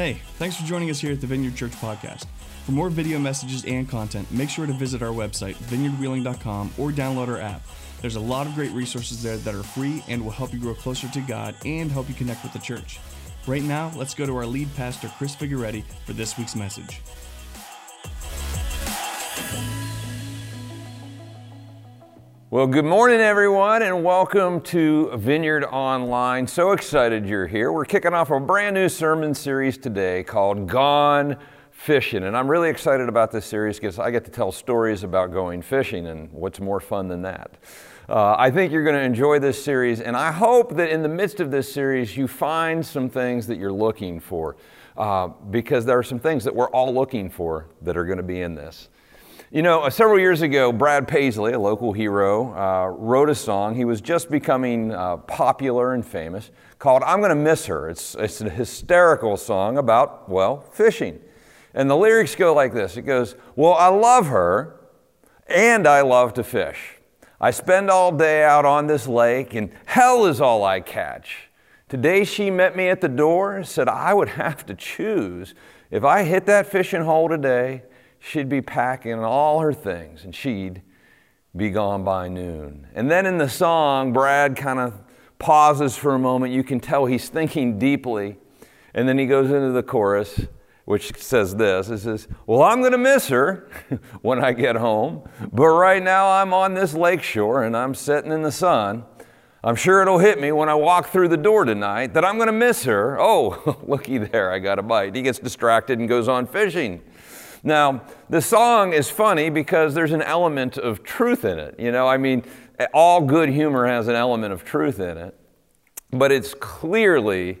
Hey, thanks for joining us here at the Vineyard Church Podcast. For more video messages and content, make sure to visit our website, vineyardwheeling.com, or download our app. There's a lot of great resources there that are free and will help you grow closer to God and help you connect with the church. Right now, let's go to our lead pastor, Chris Figueretti, for this week's message. Well, good morning, everyone, and welcome to Vineyard Online. So excited you're here. We're kicking off a brand new sermon series today called Gone Fishing. And I'm really excited about this series because I get to tell stories about going fishing, and what's more fun than that? Uh, I think you're going to enjoy this series, and I hope that in the midst of this series, you find some things that you're looking for. Uh, because there are some things that we're all looking for that are going to be in this. You know, uh, several years ago, Brad Paisley, a local hero, uh, wrote a song. He was just becoming uh, popular and famous called I'm Gonna Miss Her. It's, it's a hysterical song about, well, fishing. And the lyrics go like this It goes, Well, I love her and I love to fish. I spend all day out on this lake and hell is all I catch. Today she met me at the door and said I would have to choose. If I hit that fishing hole today, she'd be packing all her things and she'd be gone by noon. And then in the song, Brad kind of pauses for a moment. You can tell he's thinking deeply. And then he goes into the chorus, which says this It says, Well, I'm going to miss her when I get home, but right now I'm on this lake shore and I'm sitting in the sun. I'm sure it'll hit me when I walk through the door tonight that I'm going to miss her. Oh, looky there, I got a bite. He gets distracted and goes on fishing. Now, the song is funny because there's an element of truth in it. You know, I mean, all good humor has an element of truth in it, but it's clearly.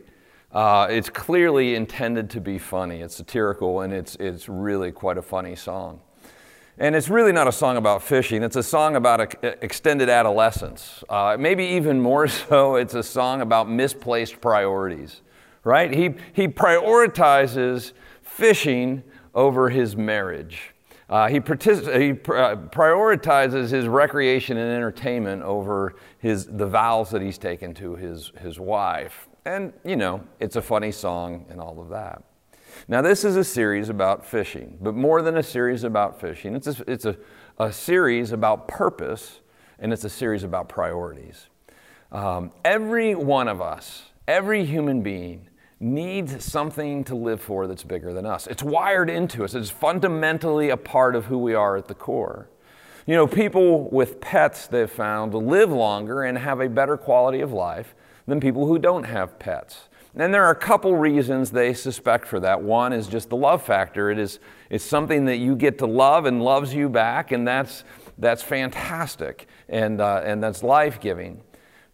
Uh, it's clearly intended to be funny. It's satirical, and it's, it's really quite a funny song. And it's really not a song about fishing, it's a song about a, extended adolescence. Uh, maybe even more so, it's a song about misplaced priorities, right? He, he prioritizes fishing over his marriage. Uh, he, partic- he pr- uh, prioritizes his recreation and entertainment over his, the vows that he's taken to his, his wife. And, you know, it's a funny song and all of that. Now, this is a series about fishing, but more than a series about fishing, it's a, it's a, a series about purpose and it's a series about priorities. Um, every one of us, every human being, needs something to live for that's bigger than us. It's wired into us, it's fundamentally a part of who we are at the core. You know, people with pets, they've found, live longer and have a better quality of life than people who don't have pets. And there are a couple reasons they suspect for that. One is just the love factor. It is it's something that you get to love and loves you back, and that's, that's fantastic and, uh, and that's life giving.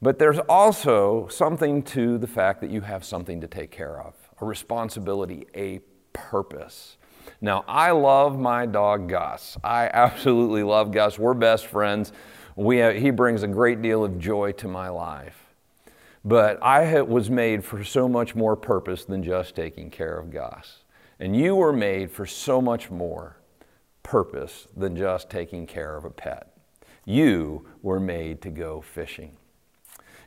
But there's also something to the fact that you have something to take care of a responsibility, a purpose. Now, I love my dog Gus. I absolutely love Gus. We're best friends. We have, he brings a great deal of joy to my life. But I was made for so much more purpose than just taking care of Gus. And you were made for so much more purpose than just taking care of a pet. You were made to go fishing.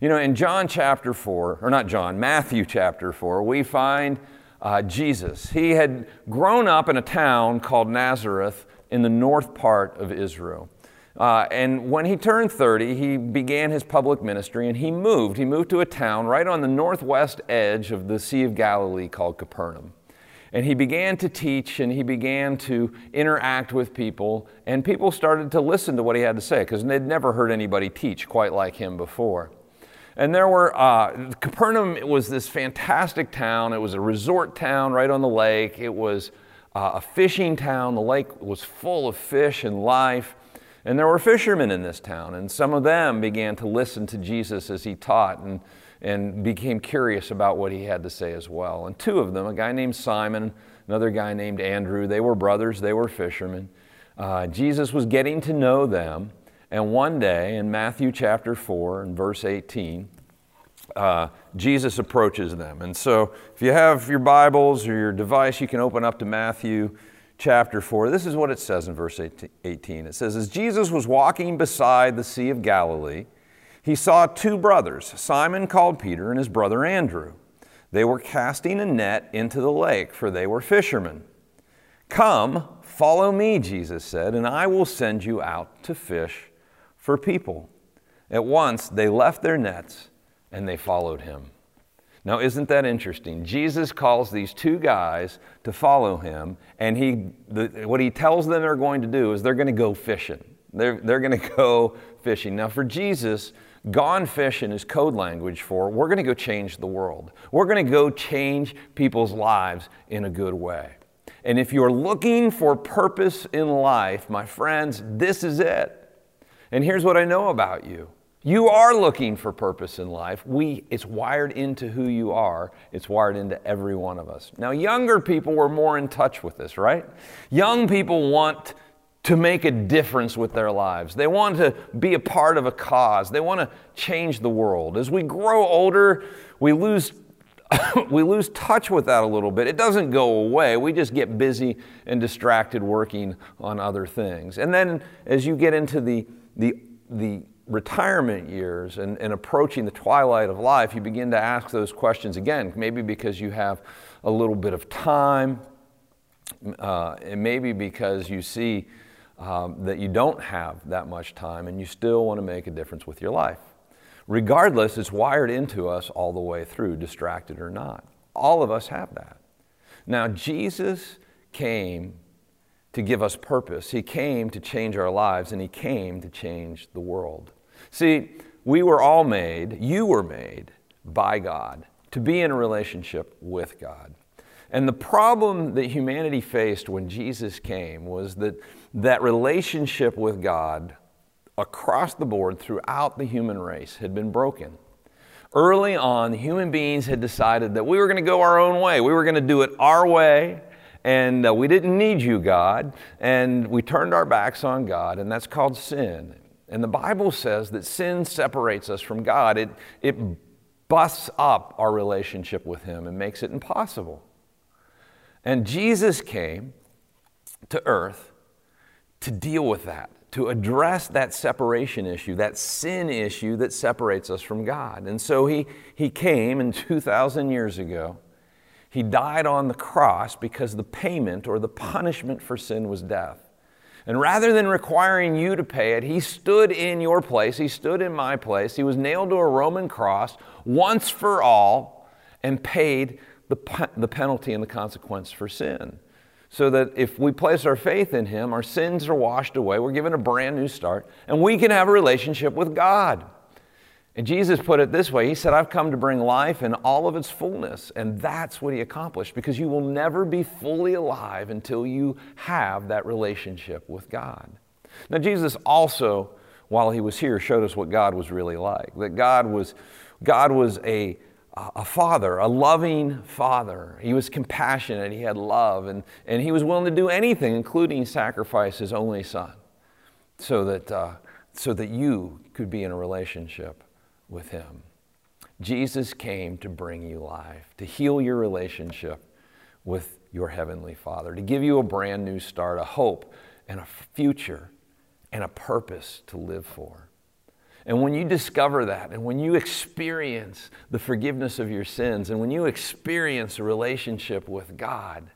You know, in John chapter 4, or not John, Matthew chapter 4, we find uh, Jesus. He had grown up in a town called Nazareth in the north part of Israel. Uh, and when he turned 30, he began his public ministry and he moved. He moved to a town right on the northwest edge of the Sea of Galilee called Capernaum. And he began to teach and he began to interact with people, and people started to listen to what he had to say because they'd never heard anybody teach quite like him before. And there were, uh, Capernaum was this fantastic town. It was a resort town right on the lake. It was uh, a fishing town. The lake was full of fish and life. And there were fishermen in this town, and some of them began to listen to Jesus as he taught and, and became curious about what he had to say as well. And two of them, a guy named Simon, another guy named Andrew, they were brothers, they were fishermen. Uh, Jesus was getting to know them. And one day in Matthew chapter 4 and verse 18, uh, Jesus approaches them. And so if you have your Bibles or your device, you can open up to Matthew chapter 4. This is what it says in verse 18. It says, As Jesus was walking beside the Sea of Galilee, he saw two brothers, Simon called Peter and his brother Andrew. They were casting a net into the lake, for they were fishermen. Come, follow me, Jesus said, and I will send you out to fish for people. At once they left their nets and they followed him. Now, isn't that interesting? Jesus calls these two guys to follow him, and he, the, what he tells them they're going to do is they're going to go fishing. They're, they're going to go fishing. Now, for Jesus, gone fishing is code language for we're going to go change the world. We're going to go change people's lives in a good way. And if you're looking for purpose in life, my friends, this is it. And here's what I know about you you are looking for purpose in life. We, it's wired into who you are. It's wired into every one of us. Now, younger people were more in touch with this, right? Young people want to make a difference with their lives. They want to be a part of a cause. They want to change the world. As we grow older, we lose we lose touch with that a little bit. It doesn't go away. We just get busy and distracted working on other things. And then as you get into the the the retirement years and, and approaching the twilight of life, you begin to ask those questions again, maybe because you have a little bit of time, uh, and maybe because you see um, that you don't have that much time and you still want to make a difference with your life. Regardless, it's wired into us all the way through, distracted or not. All of us have that. Now, Jesus came to give us purpose. He came to change our lives, and He came to change the world. See, we were all made, you were made by God to be in a relationship with God. And the problem that humanity faced when Jesus came was that that relationship with God across the board throughout the human race had been broken. Early on, human beings had decided that we were going to go our own way. We were going to do it our way, and uh, we didn't need you, God. And we turned our backs on God, and that's called sin. And the Bible says that sin separates us from God. It, it busts up our relationship with Him and makes it impossible. And Jesus came to earth to deal with that, to address that separation issue, that sin issue that separates us from God. And so He, he came, and 2,000 years ago, He died on the cross because the payment or the punishment for sin was death. And rather than requiring you to pay it, he stood in your place. He stood in my place. He was nailed to a Roman cross once for all and paid the, the penalty and the consequence for sin. So that if we place our faith in him, our sins are washed away. We're given a brand new start, and we can have a relationship with God. And Jesus put it this way He said, I've come to bring life in all of its fullness. And that's what He accomplished because you will never be fully alive until you have that relationship with God. Now, Jesus also, while He was here, showed us what God was really like. That God was, God was a, a father, a loving father. He was compassionate, He had love, and, and He was willing to do anything, including sacrifice His only Son, so that, uh, so that you could be in a relationship with Him. Jesus came to bring you life, to heal your relationship with your Heavenly Father, to give you a brand new start, a hope, and a future, and a purpose to live for. And when you discover that, and when you experience the forgiveness of your sins, and when you experience a relationship with God,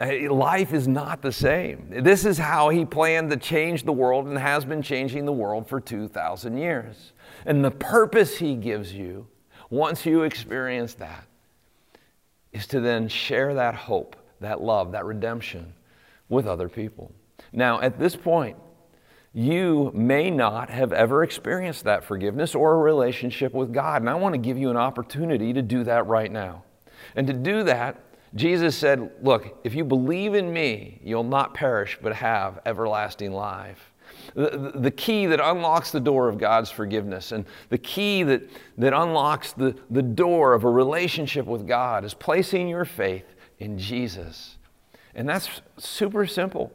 Uh, life is not the same. This is how He planned to change the world and has been changing the world for 2,000 years. And the purpose He gives you, once you experience that, is to then share that hope, that love, that redemption with other people. Now, at this point, you may not have ever experienced that forgiveness or a relationship with God. And I want to give you an opportunity to do that right now. And to do that, Jesus said, Look, if you believe in me, you'll not perish but have everlasting life the, the key that unlocks the door of God's forgiveness and the key that, that unlocks the, the door of a relationship with God is placing your faith in Jesus. And that's super simple.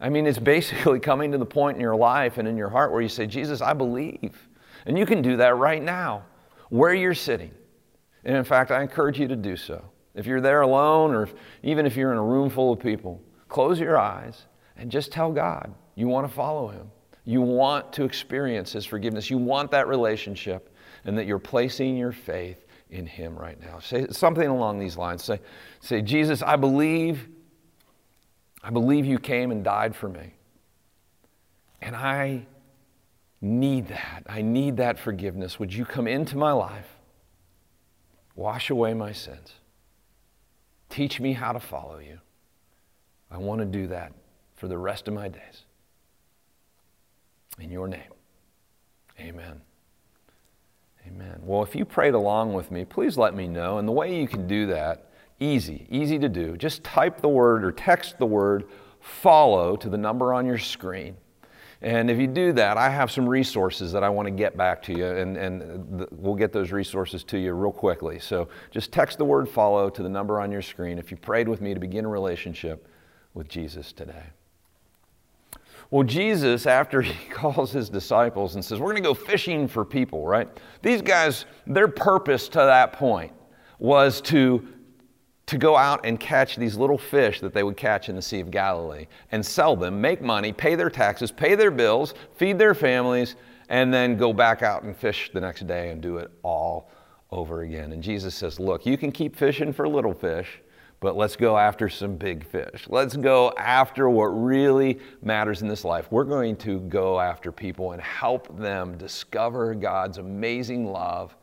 I mean, it's basically coming to the point in your life and in your heart where you say, Jesus, I believe. And you can do that right now, where you're sitting. And in fact, I encourage you to do so. If you're there alone, or even if you're in a room full of people, close your eyes and just tell God, you want to follow him. You want to experience his forgiveness. You want that relationship, and that you're placing your faith in Him right now. Say something along these lines. Say, say Jesus, I believe, I believe you came and died for me. And I need that. I need that forgiveness. Would you come into my life? Wash away my sins. Teach me how to follow you. I want to do that for the rest of my days. In your name, amen. Amen. Well, if you prayed along with me, please let me know. And the way you can do that, easy, easy to do. Just type the word or text the word follow to the number on your screen. And if you do that, I have some resources that I want to get back to you, and, and we'll get those resources to you real quickly. So just text the word follow to the number on your screen if you prayed with me to begin a relationship with Jesus today. Well, Jesus, after he calls his disciples and says, We're going to go fishing for people, right? These guys, their purpose to that point was to to go out and catch these little fish that they would catch in the Sea of Galilee and sell them, make money, pay their taxes, pay their bills, feed their families, and then go back out and fish the next day and do it all over again. And Jesus says, Look, you can keep fishing for little fish, but let's go after some big fish. Let's go after what really matters in this life. We're going to go after people and help them discover God's amazing love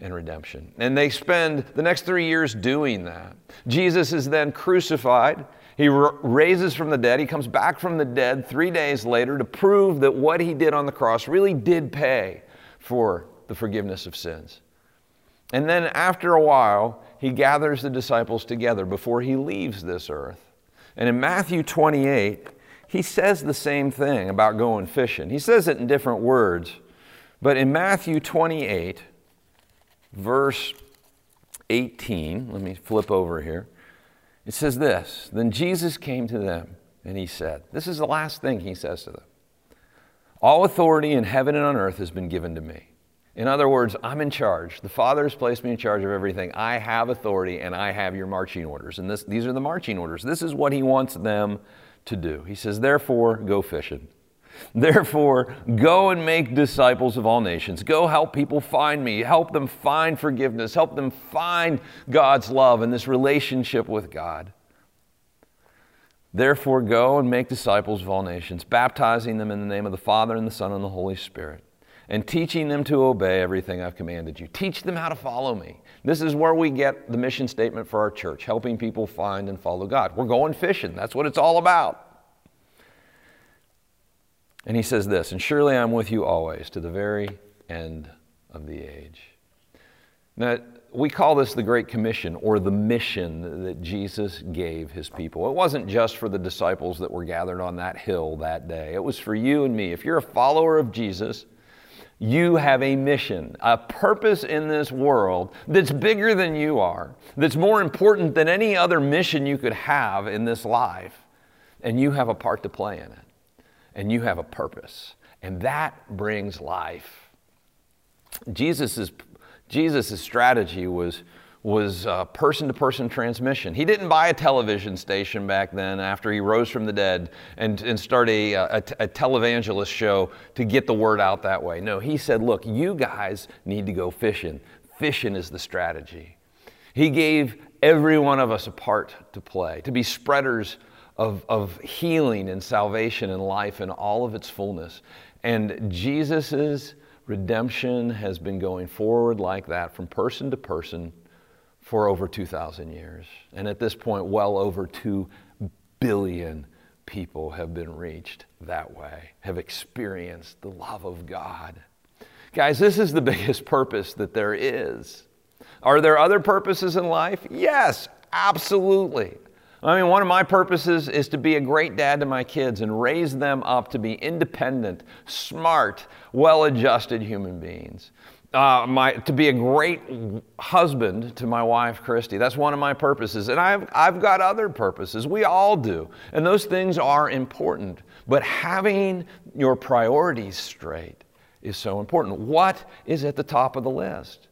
and redemption. And they spend the next three years doing that. Jesus is then crucified. He raises from the dead. He comes back from the dead three days later to prove that what he did on the cross really did pay for the forgiveness of sins. And then after a while, he gathers the disciples together before he leaves this earth. And in Matthew 28, he says the same thing about going fishing. He says it in different words. But in Matthew 28, verse 18, let me flip over here. It says this Then Jesus came to them and he said, This is the last thing he says to them All authority in heaven and on earth has been given to me. In other words, I'm in charge. The Father has placed me in charge of everything. I have authority and I have your marching orders. And this, these are the marching orders. This is what he wants them to do. He says, Therefore, go fishing. Therefore, go and make disciples of all nations. Go help people find me. Help them find forgiveness. Help them find God's love and this relationship with God. Therefore, go and make disciples of all nations, baptizing them in the name of the Father and the Son and the Holy Spirit, and teaching them to obey everything I've commanded you. Teach them how to follow me. This is where we get the mission statement for our church, helping people find and follow God. We're going fishing. That's what it's all about. And he says this, and surely I'm with you always to the very end of the age. Now, we call this the Great Commission or the mission that Jesus gave his people. It wasn't just for the disciples that were gathered on that hill that day, it was for you and me. If you're a follower of Jesus, you have a mission, a purpose in this world that's bigger than you are, that's more important than any other mission you could have in this life, and you have a part to play in it and you have a purpose. And that brings life. Jesus' Jesus's strategy was, was person to person transmission. He didn't buy a television station back then after he rose from the dead and, and start a, uh, a, a televangelist show to get the word out that way. No, he said, Look, you guys need to go fishing. Fishing is the strategy. He gave every one of us a part to play, to be spreaders of, of healing and salvation and life in all of its fullness. And Jesus' redemption has been going forward like that from person to person for over 2,000 years. And at this point, well over 2 billion people have been reached that way, have experienced the love of God. Guys, this is the biggest purpose that there is. Are there other purposes in life? Yes, absolutely. I mean, one of my purposes is to be a great dad to my kids and raise them up to be independent, smart, well adjusted human beings. Uh, my, to be a great husband to my wife, Christy. That's one of my purposes. And I've, I've got other purposes. We all do. And those things are important. But having your priorities straight is so important. What is at the top of the list?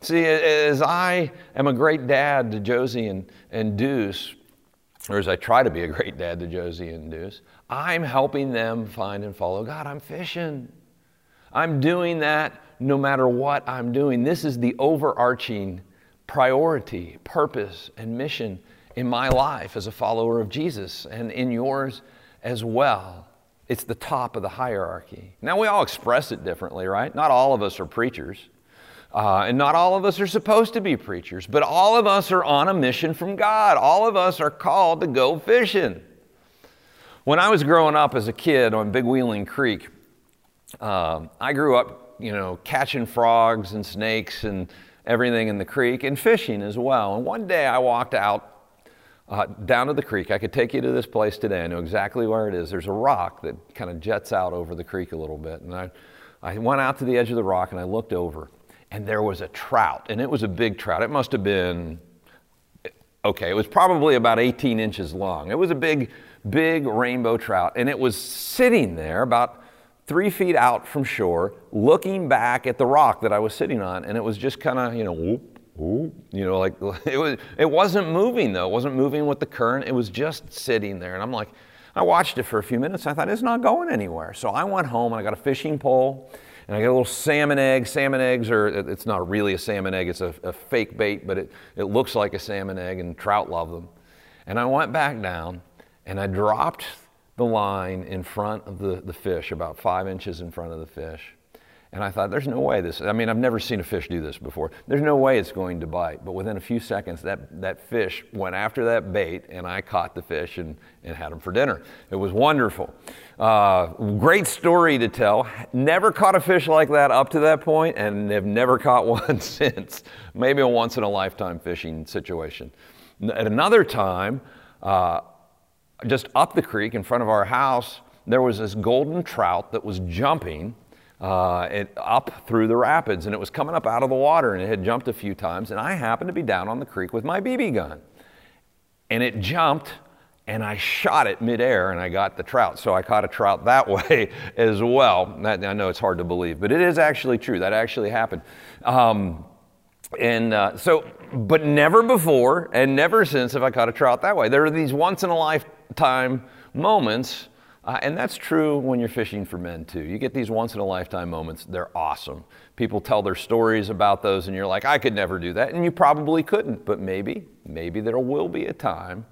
See, as I am a great dad to Josie and, and Deuce, or as I try to be a great dad to Josie and Deuce, I'm helping them find and follow God. I'm fishing. I'm doing that no matter what I'm doing. This is the overarching priority, purpose, and mission in my life as a follower of Jesus and in yours as well. It's the top of the hierarchy. Now, we all express it differently, right? Not all of us are preachers. Uh, and not all of us are supposed to be preachers, but all of us are on a mission from God. All of us are called to go fishing. When I was growing up as a kid on Big Wheeling Creek, uh, I grew up, you know, catching frogs and snakes and everything in the creek and fishing as well. And one day I walked out uh, down to the creek. I could take you to this place today. I know exactly where it is. There's a rock that kind of jets out over the creek a little bit. And I, I went out to the edge of the rock and I looked over, and there was a trout. And it was a big trout. It must have been, okay, it was probably about 18 inches long. It was a big, big rainbow trout. And it was sitting there about three feet out from shore, looking back at the rock that I was sitting on. And it was just kind of, you know, whoop, Ooh, you know, like it was. It wasn't moving though. It wasn't moving with the current. It was just sitting there. And I'm like, I watched it for a few minutes. I thought it's not going anywhere. So I went home and I got a fishing pole and I got a little salmon egg. Salmon eggs are. It's not really a salmon egg. It's a, a fake bait, but it it looks like a salmon egg, and trout love them. And I went back down and I dropped the line in front of the, the fish, about five inches in front of the fish. And I thought, there's no way this, I mean, I've never seen a fish do this before. There's no way it's going to bite. But within a few seconds, that, that fish went after that bait, and I caught the fish and, and had them for dinner. It was wonderful. Uh, great story to tell. Never caught a fish like that up to that point, and have never caught one since. Maybe a once in a lifetime fishing situation. At another time, uh, just up the creek in front of our house, there was this golden trout that was jumping uh, it, up through the rapids, and it was coming up out of the water, and it had jumped a few times. And I happened to be down on the creek with my BB gun, and it jumped, and I shot it midair, and I got the trout. So I caught a trout that way as well. That, I know it's hard to believe, but it is actually true. That actually happened. Um, and uh, so, but never before and never since have I caught a trout that way. There are these once in a lifetime moments uh, and that's true when you're fishing for men too. You get these once in a lifetime moments, they're awesome. People tell their stories about those, and you're like, I could never do that. And you probably couldn't, but maybe, maybe there will be a time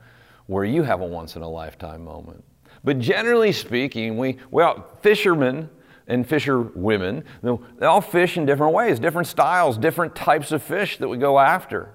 where you have a once in a lifetime moment. But generally speaking, we, well, fishermen and fisher women, they all fish in different ways, different styles, different types of fish that we go after,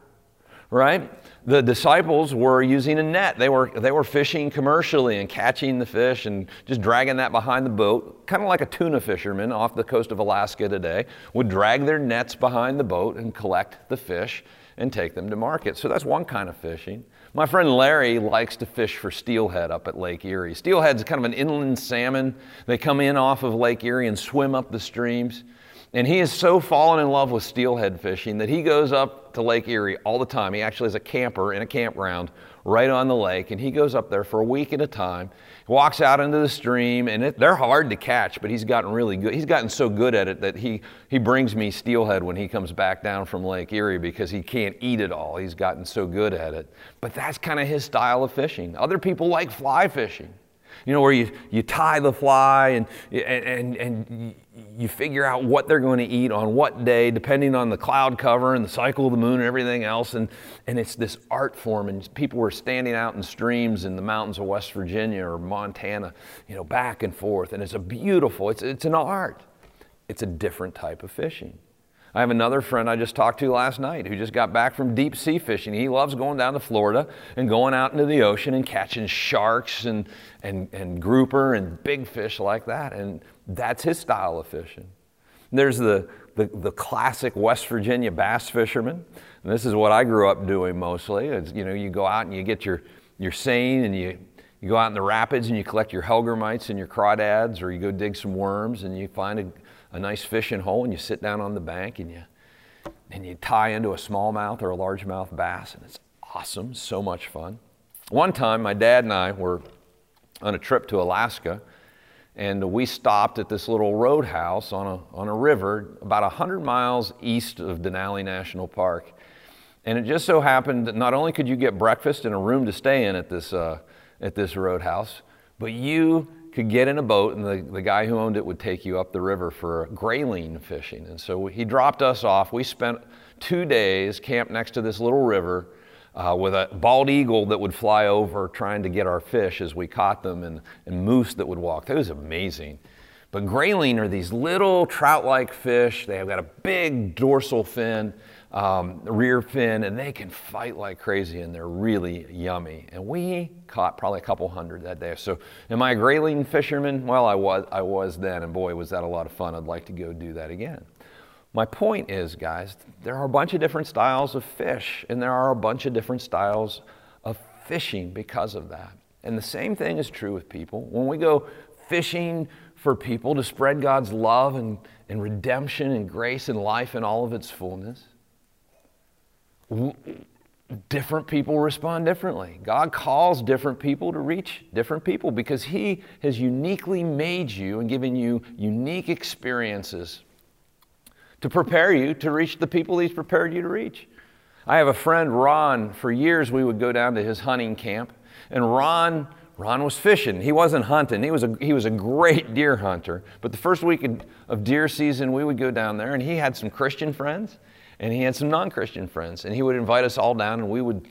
right? The disciples were using a net. They were, they were fishing commercially and catching the fish and just dragging that behind the boat, kind of like a tuna fisherman off the coast of Alaska today would drag their nets behind the boat and collect the fish and take them to market. So that's one kind of fishing. My friend Larry likes to fish for steelhead up at Lake Erie. Steelhead's kind of an inland salmon. They come in off of Lake Erie and swim up the streams. And he has so fallen in love with steelhead fishing that he goes up to Lake Erie all the time. He actually has a camper in a campground right on the lake, and he goes up there for a week at a time. Walks out into the stream, and it, they're hard to catch, but he's gotten really good. He's gotten so good at it that he, he brings me steelhead when he comes back down from Lake Erie because he can't eat it all. He's gotten so good at it. But that's kind of his style of fishing. Other people like fly fishing you know, where you, you tie the fly and, and, and you figure out what they're going to eat on what day, depending on the cloud cover and the cycle of the moon and everything else. And, and it's this art form, and people were standing out in streams in the mountains of West Virginia or Montana, you know, back and forth. And it's a beautiful, it's, it's an art. It's a different type of fishing. I have another friend I just talked to last night who just got back from deep sea fishing. He loves going down to Florida and going out into the ocean and catching sharks and, and, and grouper and big fish like that. And that's his style of fishing. There's the, the, the classic West Virginia bass fisherman. And this is what I grew up doing mostly. It's, you know, you go out and you get your, your seine and you, you go out in the rapids and you collect your hellgrammites and your crawdads, or you go dig some worms and you find a a nice fishing hole and you sit down on the bank and you and you tie into a smallmouth or a largemouth bass and it's awesome, so much fun. One time my dad and I were on a trip to Alaska and we stopped at this little roadhouse on a, on a river about 100 miles east of Denali National Park. And it just so happened that not only could you get breakfast and a room to stay in at this, uh, at this roadhouse, but you could get in a boat, and the, the guy who owned it would take you up the river for grayling fishing. And so he dropped us off. We spent two days camped next to this little river uh, with a bald eagle that would fly over trying to get our fish as we caught them, and, and moose that would walk. That was amazing. But grayling are these little trout like fish. They have got a big dorsal fin um, rear fin, and they can fight like crazy, and they're really yummy. And we caught probably a couple hundred that day. So, am I a grayling fisherman? Well, I was, I was then, and boy, was that a lot of fun. I'd like to go do that again. My point is, guys, there are a bunch of different styles of fish, and there are a bunch of different styles of fishing because of that. And the same thing is true with people. When we go fishing for people to spread God's love and, and redemption and grace and life in all of its fullness, different people respond differently. God calls different people to reach different people because He has uniquely made you and given you unique experiences to prepare you to reach the people He's prepared you to reach. I have a friend, Ron, for years we would go down to his hunting camp, and Ron. Ron was fishing. He wasn't hunting. He was, a, he was a great deer hunter. But the first week of deer season, we would go down there, and he had some Christian friends and he had some non Christian friends. And he would invite us all down, and we would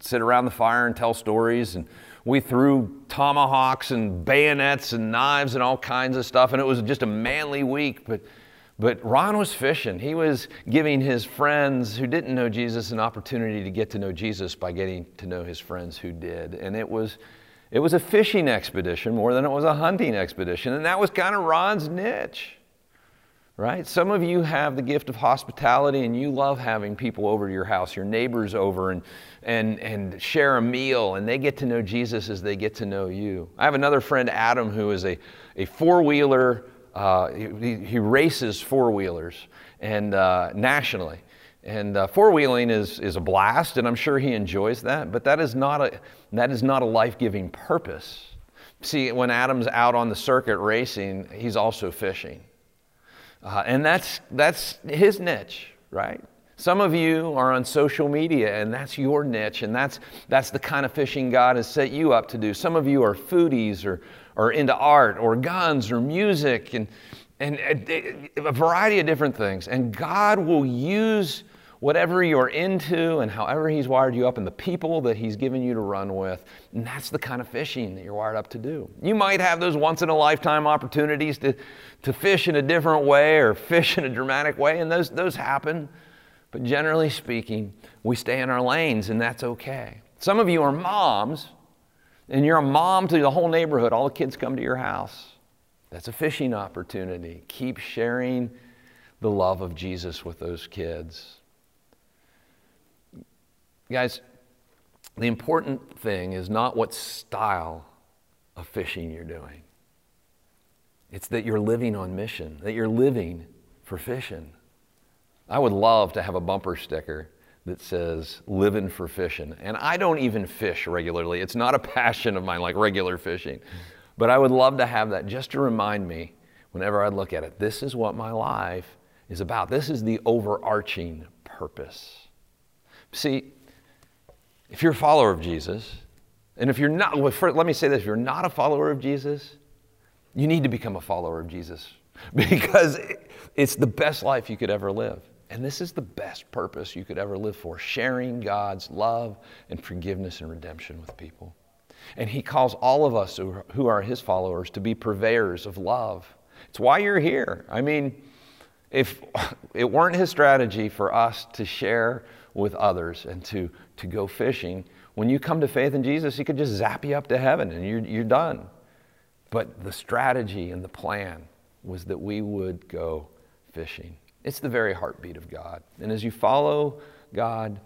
sit around the fire and tell stories. And we threw tomahawks and bayonets and knives and all kinds of stuff. And it was just a manly week. But, but Ron was fishing. He was giving his friends who didn't know Jesus an opportunity to get to know Jesus by getting to know his friends who did. And it was. It was a fishing expedition more than it was a hunting expedition, and that was kind of Ron's niche right? Some of you have the gift of hospitality and you love having people over to your house, your neighbors over, and, and, and share a meal, and they get to know Jesus as they get to know you. I have another friend, Adam, who is a, a four wheeler, uh, he, he, races four wheelers and uh, nationally. And uh, four wheeling is, is a blast, and I'm sure he enjoys that, but that is not a, that is not a life giving purpose. See, when Adam's out on the circuit racing, he's also fishing. Uh, and that's, that's his niche, right? Some of you are on social media and that's your niche, and that's, that's the kind of fishing God has set you up to do. Some of you are foodies or, or into art or guns or music and, and a, a variety of different things. And God will use whatever you're into and however He's wired you up and the people that He's given you to run with. And that's the kind of fishing that you're wired up to do. You might have those once in a lifetime opportunities to, to fish in a different way or fish in a dramatic way, and those, those happen. But generally speaking, we stay in our lanes, and that's okay. Some of you are moms, and you're a mom to the whole neighborhood. All the kids come to your house. That's a fishing opportunity. Keep sharing the love of Jesus with those kids. Guys, the important thing is not what style of fishing you're doing. It's that you're living on mission, that you're living for fishing. I would love to have a bumper sticker that says living for fishing. And I don't even fish regularly. It's not a passion of mine like regular fishing. But I would love to have that just to remind me whenever I look at it this is what my life is about. This is the overarching purpose. See, if you're a follower of Jesus, and if you're not, well, first, let me say this if you're not a follower of Jesus, you need to become a follower of Jesus because it's the best life you could ever live. And this is the best purpose you could ever live for sharing God's love and forgiveness and redemption with people. And He calls all of us who are His followers to be purveyors of love. It's why you're here. I mean, if it weren't His strategy for us to share with others and to, to go fishing. When you come to faith in Jesus, He could just zap you up to heaven and you're, you're done. But the strategy and the plan was that we would go fishing. It's the very heartbeat of God. And as you follow God,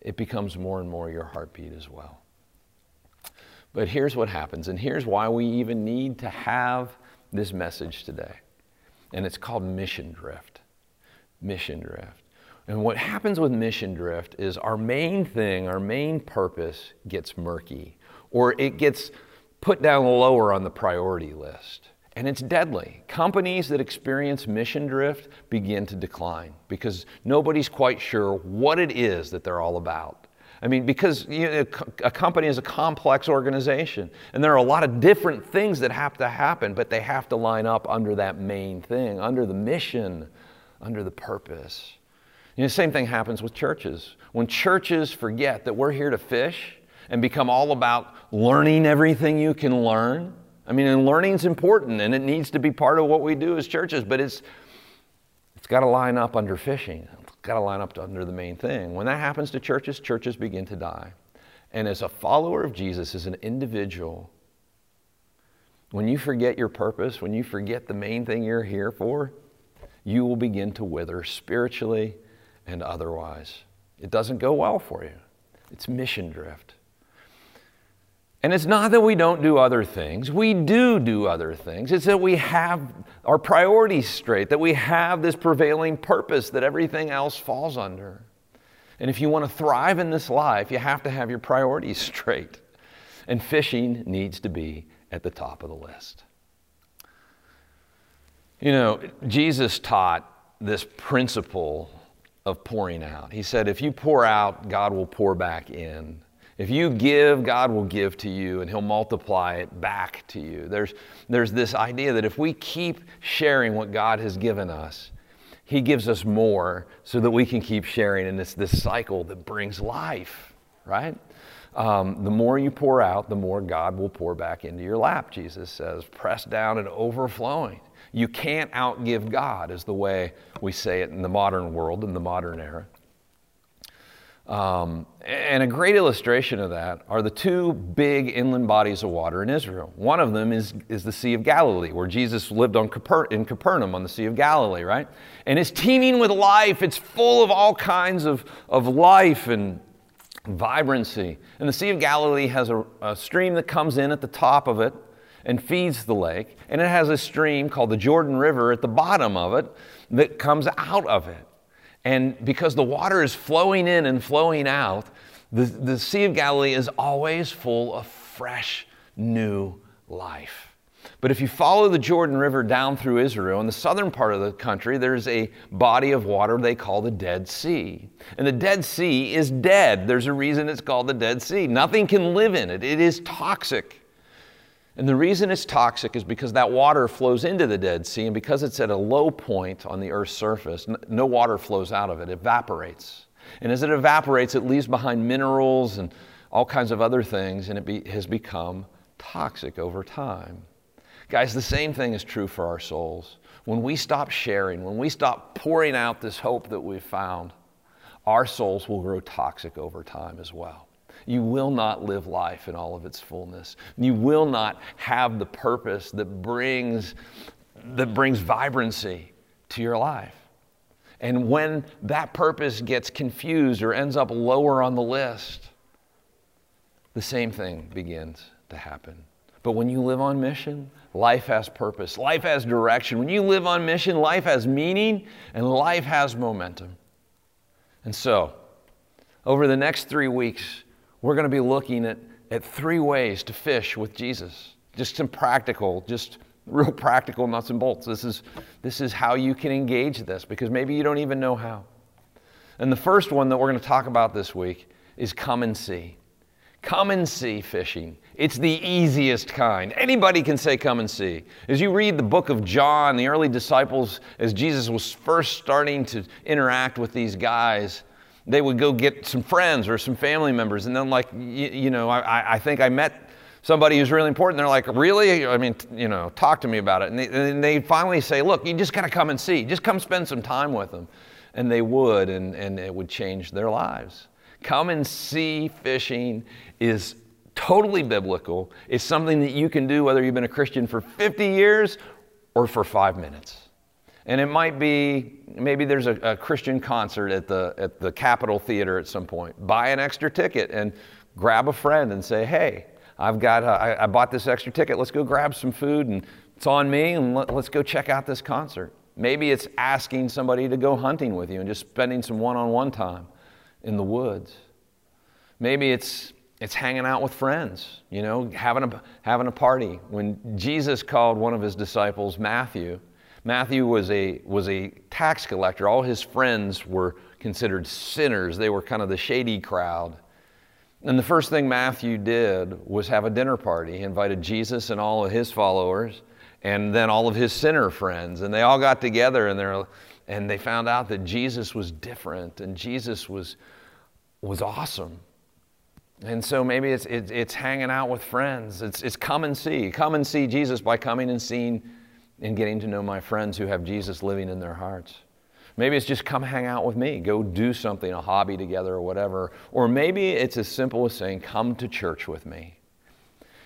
it becomes more and more your heartbeat as well. But here's what happens, and here's why we even need to have this message today. And it's called mission drift. Mission drift. And what happens with mission drift is our main thing, our main purpose gets murky, or it gets put down lower on the priority list. And it's deadly. Companies that experience mission drift begin to decline because nobody's quite sure what it is that they're all about. I mean, because you know, a company is a complex organization, and there are a lot of different things that have to happen, but they have to line up under that main thing, under the mission, under the purpose. You know, the same thing happens with churches. When churches forget that we're here to fish and become all about learning everything you can learn, I mean, and learning's important and it needs to be part of what we do as churches, but it's it's got to line up under fishing It's got to line up under the main thing. When that happens to churches, churches begin to die. And as a follower of Jesus, as an individual, when you forget your purpose, when you forget the main thing you're here for, you will begin to wither spiritually and otherwise. It doesn't go well for you. It's mission drift. And it's not that we don't do other things. We do do other things. It's that we have our priorities straight, that we have this prevailing purpose that everything else falls under. And if you want to thrive in this life, you have to have your priorities straight. And fishing needs to be at the top of the list. You know, Jesus taught this principle of pouring out. He said, if you pour out, God will pour back in. If you give, God will give to you and He'll multiply it back to you. There's, there's this idea that if we keep sharing what God has given us, He gives us more so that we can keep sharing. And it's this cycle that brings life, right? Um, the more you pour out, the more God will pour back into your lap, Jesus says, pressed down and overflowing. You can't outgive God, is the way we say it in the modern world, in the modern era. Um, and a great illustration of that are the two big inland bodies of water in Israel. One of them is, is the Sea of Galilee, where Jesus lived on Caper- in Capernaum on the Sea of Galilee, right? And it's teeming with life. It's full of all kinds of, of life and vibrancy. And the Sea of Galilee has a, a stream that comes in at the top of it and feeds the lake. And it has a stream called the Jordan River at the bottom of it that comes out of it. And because the water is flowing in and flowing out, the, the Sea of Galilee is always full of fresh, new life. But if you follow the Jordan River down through Israel, in the southern part of the country, there's a body of water they call the Dead Sea. And the Dead Sea is dead. There's a reason it's called the Dead Sea. Nothing can live in it, it is toxic. And the reason it's toxic is because that water flows into the Dead Sea, and because it's at a low point on the Earth's surface, no water flows out of it, it evaporates. And as it evaporates, it leaves behind minerals and all kinds of other things, and it be, has become toxic over time. Guys, the same thing is true for our souls. When we stop sharing, when we stop pouring out this hope that we've found, our souls will grow toxic over time as well. You will not live life in all of its fullness. You will not have the purpose that brings, that brings vibrancy to your life. And when that purpose gets confused or ends up lower on the list, the same thing begins to happen. But when you live on mission, life has purpose, life has direction. When you live on mission, life has meaning and life has momentum. And so, over the next three weeks, we're going to be looking at, at three ways to fish with Jesus. Just some practical, just real practical nuts and bolts. This is, this is how you can engage this because maybe you don't even know how. And the first one that we're going to talk about this week is come and see. Come and see fishing. It's the easiest kind. Anybody can say, Come and see. As you read the book of John, the early disciples, as Jesus was first starting to interact with these guys, they would go get some friends or some family members, and then like, you, you know, I, I think I met somebody who's really important. They're like, really? I mean, you know, talk to me about it. And they, and they finally say, look, you just got to come and see. Just come spend some time with them. And they would, and, and it would change their lives. Come and see fishing is totally biblical. It's something that you can do whether you've been a Christian for 50 years or for five minutes. And it might be maybe there's a, a, Christian concert at the, at the Capitol Theater at some point. Buy an extra ticket and grab a friend and say, hey, I've got, uh, I bought this extra ticket. Let's go grab some food and it's on me and let, let's go check out this concert. Maybe it's asking somebody to go hunting with you and just spending some one on one time in the woods. Maybe it's, it's hanging out with friends, you know, having a, having a party. When Jesus called one of his disciples, Matthew, Matthew was a, was a tax collector. All his friends were considered sinners, they were kind of the shady crowd. And the first thing Matthew did was have a dinner party. He invited Jesus and all of his followers and then all of his sinner friends. And they all got together and, and they found out that Jesus was different and Jesus was, was awesome. And so maybe it's, it's, it's hanging out with friends. It's, it's come and see. Come and see Jesus by coming and seeing and getting to know my friends who have Jesus living in their hearts. Maybe it's just come hang out with me, go do something, a hobby together or whatever. Or maybe it's as simple as saying, come to church with me.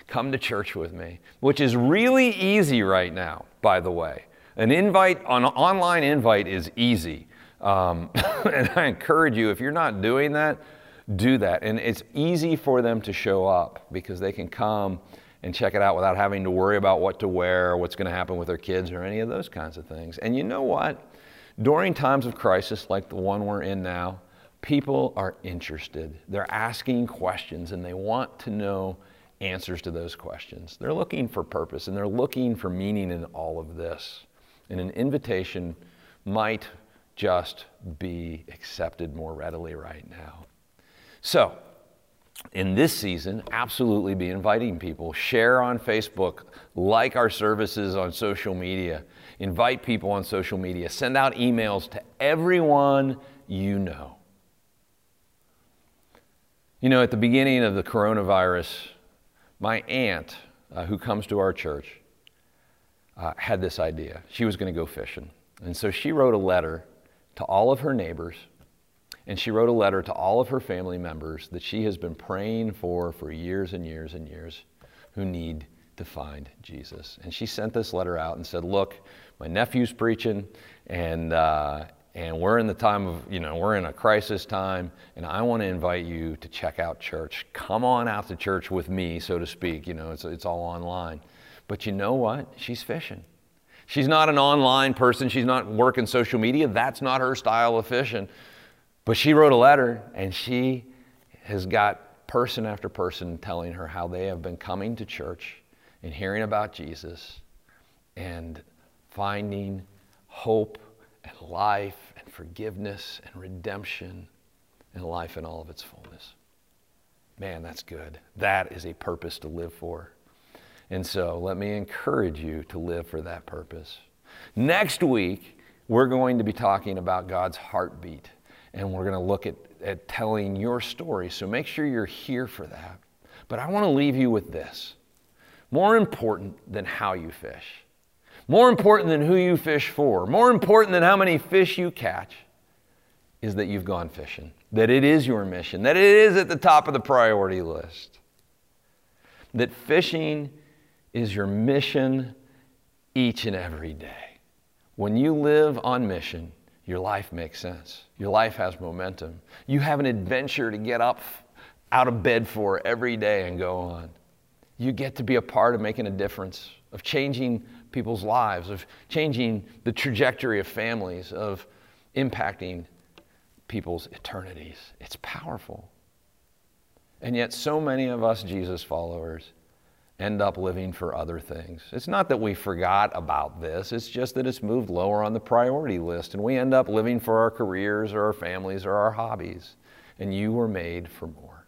Come to church with me, which is really easy right now, by the way. An invite, an online invite is easy. Um, and I encourage you, if you're not doing that, do that. And it's easy for them to show up because they can come and check it out without having to worry about what to wear or what's going to happen with their kids or any of those kinds of things. And you know what? During times of crisis like the one we're in now, people are interested. They're asking questions and they want to know answers to those questions. They're looking for purpose and they're looking for meaning in all of this. And an invitation might just be accepted more readily right now. So, in this season, absolutely be inviting people. Share on Facebook, like our services on social media, invite people on social media, send out emails to everyone you know. You know, at the beginning of the coronavirus, my aunt, uh, who comes to our church, uh, had this idea. She was going to go fishing. And so she wrote a letter to all of her neighbors and she wrote a letter to all of her family members that she has been praying for for years and years and years who need to find Jesus. And she sent this letter out and said, Look, my nephew's preaching, and, uh, and we're in the time of, you know, we're in a crisis time, and I want to invite you to check out church. Come on out to church with me, so to speak. You know, it's, it's all online. But you know what? She's fishing. She's not an online person. She's not working social media. That's not her style of fishing. But she wrote a letter and she has got person after person telling her how they have been coming to church and hearing about Jesus and finding hope and life and forgiveness and redemption and life in all of its fullness. Man, that's good. That is a purpose to live for. And so let me encourage you to live for that purpose. Next week, we're going to be talking about God's heartbeat and we're going to look at, at telling your story. So make sure you're here for that. But I want to leave you with this more important than how you fish, more important than who you fish for, more important than how many fish you catch is that you've gone fishing, that it is your mission, that it is at the top of the priority list. That fishing is your mission each and every day. When you live on mission, your life makes sense. Your life has momentum. You have an adventure to get up out of bed for every day and go on. You get to be a part of making a difference, of changing people's lives, of changing the trajectory of families, of impacting people's eternities. It's powerful. And yet, so many of us Jesus followers end up living for other things. It's not that we forgot about this, it's just that it's moved lower on the priority list, and we end up living for our careers or our families or our hobbies. And you were made for more.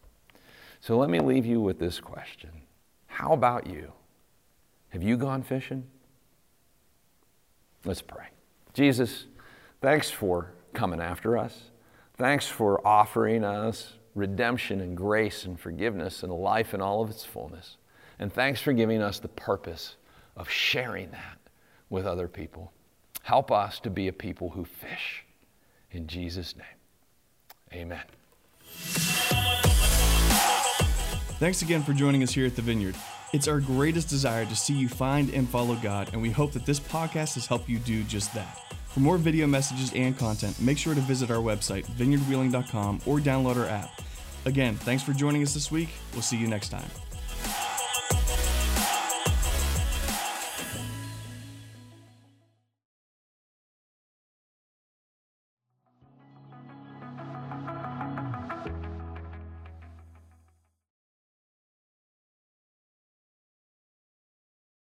So let me leave you with this question How about you? Have you gone fishing? Let's pray. Jesus, thanks for coming after us. Thanks for offering us redemption and grace and forgiveness and life in all of its fullness. And thanks for giving us the purpose of sharing that with other people. Help us to be a people who fish. In Jesus' name, amen. Thanks again for joining us here at the Vineyard. It's our greatest desire to see you find and follow God, and we hope that this podcast has helped you do just that. For more video messages and content, make sure to visit our website, vineyardwheeling.com, or download our app. Again, thanks for joining us this week. We'll see you next time.